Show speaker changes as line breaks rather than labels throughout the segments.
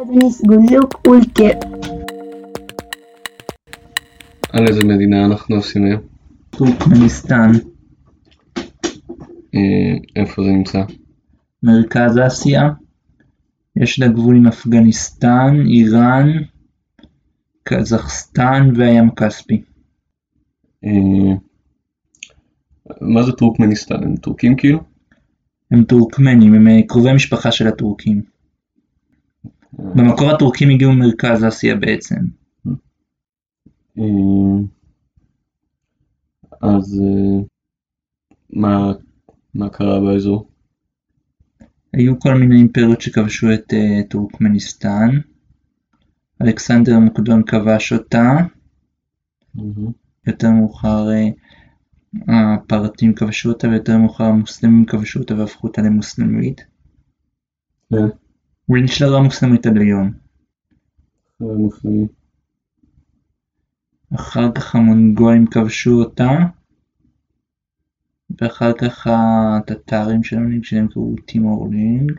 Deniz גולוק אולקר.
על איזה מדינה אנחנו עושים היום?
טורקמניסטן,
אה, איפה זה נמצא?
מרכז אסיה, יש לה גבול עם אפגניסטן, איראן, קזחסטן והים הכספי.
אה, מה זה טורקמניסטן? הם טורקים כאילו?
הם טורקמנים, הם אה, קרובי משפחה של הטורקים. במקור הטורקים הגיעו ממרכז אסיה בעצם.
אה, אז אה, מה, מה קרה באזור?
היו כל מיני אימפריות שכבשו את אה, טורקמניסטן. אלכסנדר המוקדון כבש אותה. יותר מאוחר אה, הפרתים כבשו אותה ויותר מאוחר המוסלמים כבשו אותה והפכו אותה למוסלמית.
כן,
נשארה מוסלמית עד היום. אחר כך המונגולים כבשו אותה, ואחר כך הטטרים שלהם, שלהם קראו טימור לנג,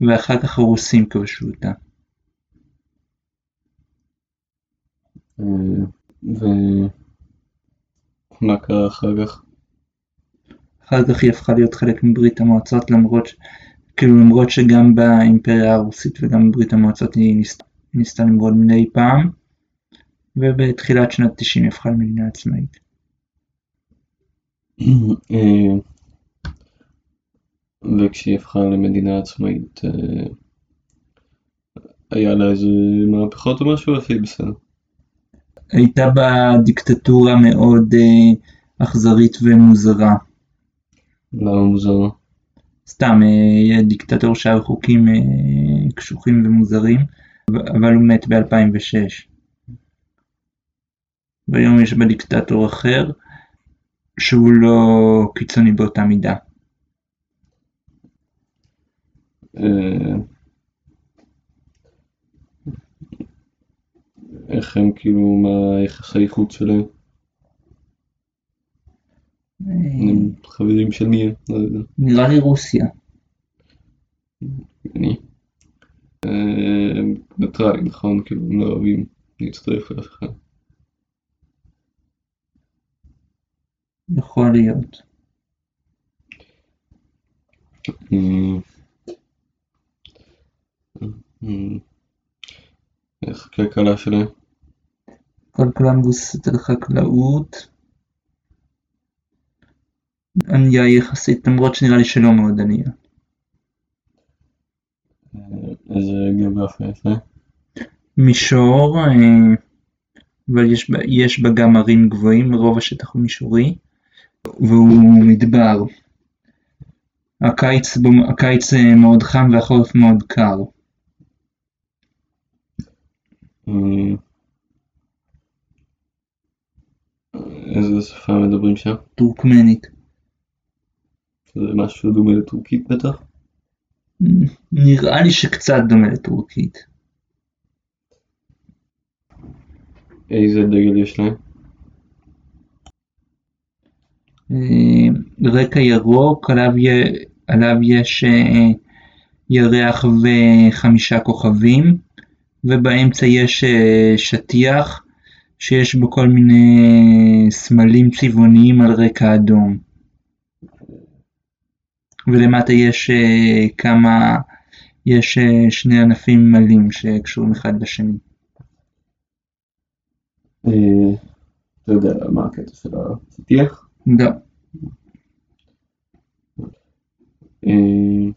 ואחר כך הרוסים כבשו אותה.
אה, ומה קרה אחר כך?
אחר כך היא הפכה להיות חלק מברית המועצות למרות, כאילו למרות שגם באימפריה הרוסית וגם בברית המועצות היא ניסתה, ניסתה למרוד מדי פעם, ובתחילת שנת 90 היא הפכה למדינה עצמאית.
אה, וכשהיא הפכה למדינה עצמאית, אה, היה לה איזה מהפכות או משהו? או שהיא בסדר?
הייתה בה דיקטטורה מאוד אה, אכזרית ומוזרה.
למה מוזר?
סתם, אה, דיקטטור שהיה חוקים אה, קשוחים ומוזרים, אבל הוא מת ב-2006. והיום יש בה דיקטטור אחר, שהוא לא קיצוני באותה מידה.
אה, איך הם כאילו, מה היחסי חוץ שלהם?
אה,
הם חברים של מי הם? לא יודע.
נראה לי רוסיה.
אני. אה, הם ניטרלים, נכון? כאילו, הם לא אוהבים להצטרף לאף אחד.
יכול להיות.
אה, איך הכלכלה שלהם?
כלכלה מבוססת על חקלאות. ענייה יחסית, למרות שנראה לי שלא מאוד ענייה.
איזה גיאוגרפיה יפה.
מישור, אה, אבל יש יש בה גם ערים גבוהים, רוב השטח הוא מישורי, והוא מדבר. הקיץ, הקיץ אה, מאוד חם והחורף מאוד קר.
אה, איזה שפה מדברים שם?
טורקמנית.
זה משהו דומה לטורקית בטח?
נראה לי שקצת דומה לטורקית.
איזה דגל יש להם?
אה, רקע ירוק, עליו, י- עליו יש אה, ירח וחמישה כוכבים, ובאמצע יש אה, שטיח שיש בו כל מיני סמלים צבעוניים על רקע אדום. ולמטה יש אה, כמה, יש אה, שני ענפים מלאים שקשורים אחד לשני.
אתה יודע מה הקטע של השטיח?
לא,
אה,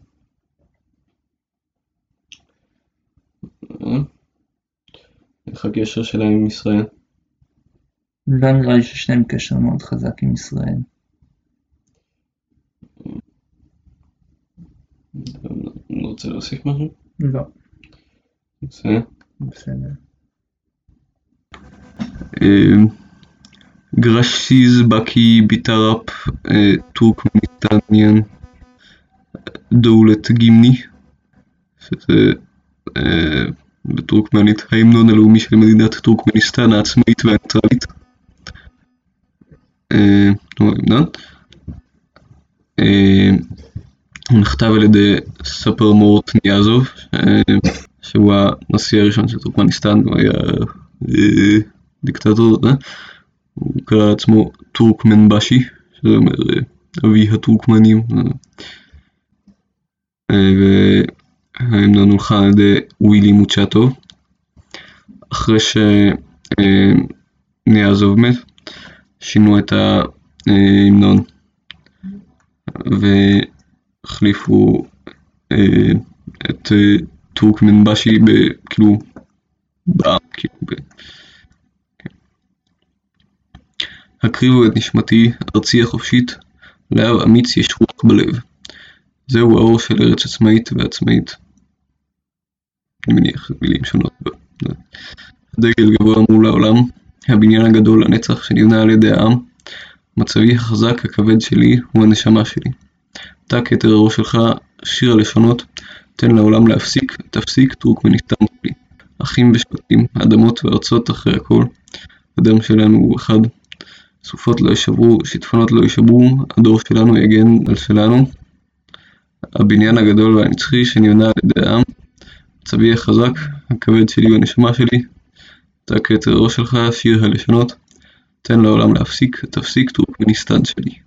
איך הקשר שלהם עם ישראל?
לא נראה לי שיש להם קשר מאוד חזק עם ישראל.
אני רוצה להוסיף משהו?
לא,
בסדר.
בסדר.
Garaşsyz baky Bitarap Türkmenistanyň döwlet gimni שזה אה, בטורקמנית ההמנון הלאומי של מדינת טורקמניסטן העצמאית והניטרלית. אה, לא ההמנון. אה, הוא נכתב על ידי ספרמוראט ניאזוב אה, שהוא הנשיא הראשון של טורקמניסטן, הוא היה אה, דיקטטור, אה? הוא קרא לעצמו טורקמנבשי, שזה אומר אה, אבי הטורקמנים, וההמנון הולחן על ידי ולי מוחאטוב. אחרי שניאזוב מת, שינו את ההמנון והחליפו אה, את אה, טורקמנבשי כאילו בעם, כאילו ב... כן. הקריבו את נשמתי ארצי החופשית, להב אמיץ יש רוח בלב. זהו האור של ארץ עצמאית ועצמאית. אני מניח מילים שונות. הדגל גבוה מול העולם, הבניין הגדול לנצח שנבנה על ידי העם, מצבי החזק הכבד שלי הוא הנשמה שלי. אתה כתר הראש שלך, שיר הלשונות, תן לעולם להפסיק, תפסיק טורקמניסטן שלי. אחים ושבטים, אדמות וארצות אחרי הכל, הדם שלנו הוא אחד. סופות לא יישברו, שיטפונות לא יישברו, הדור שלנו יגן על שלנו. הבניין הגדול והנצחי שנבנה על ידי העם, מצבי החזק, הכבד שלי והנשמה שלי, אתה כתר הראש שלך, שיר הלשונות, תן לעולם להפסיק, תפסיק טורקמניסטן שלי.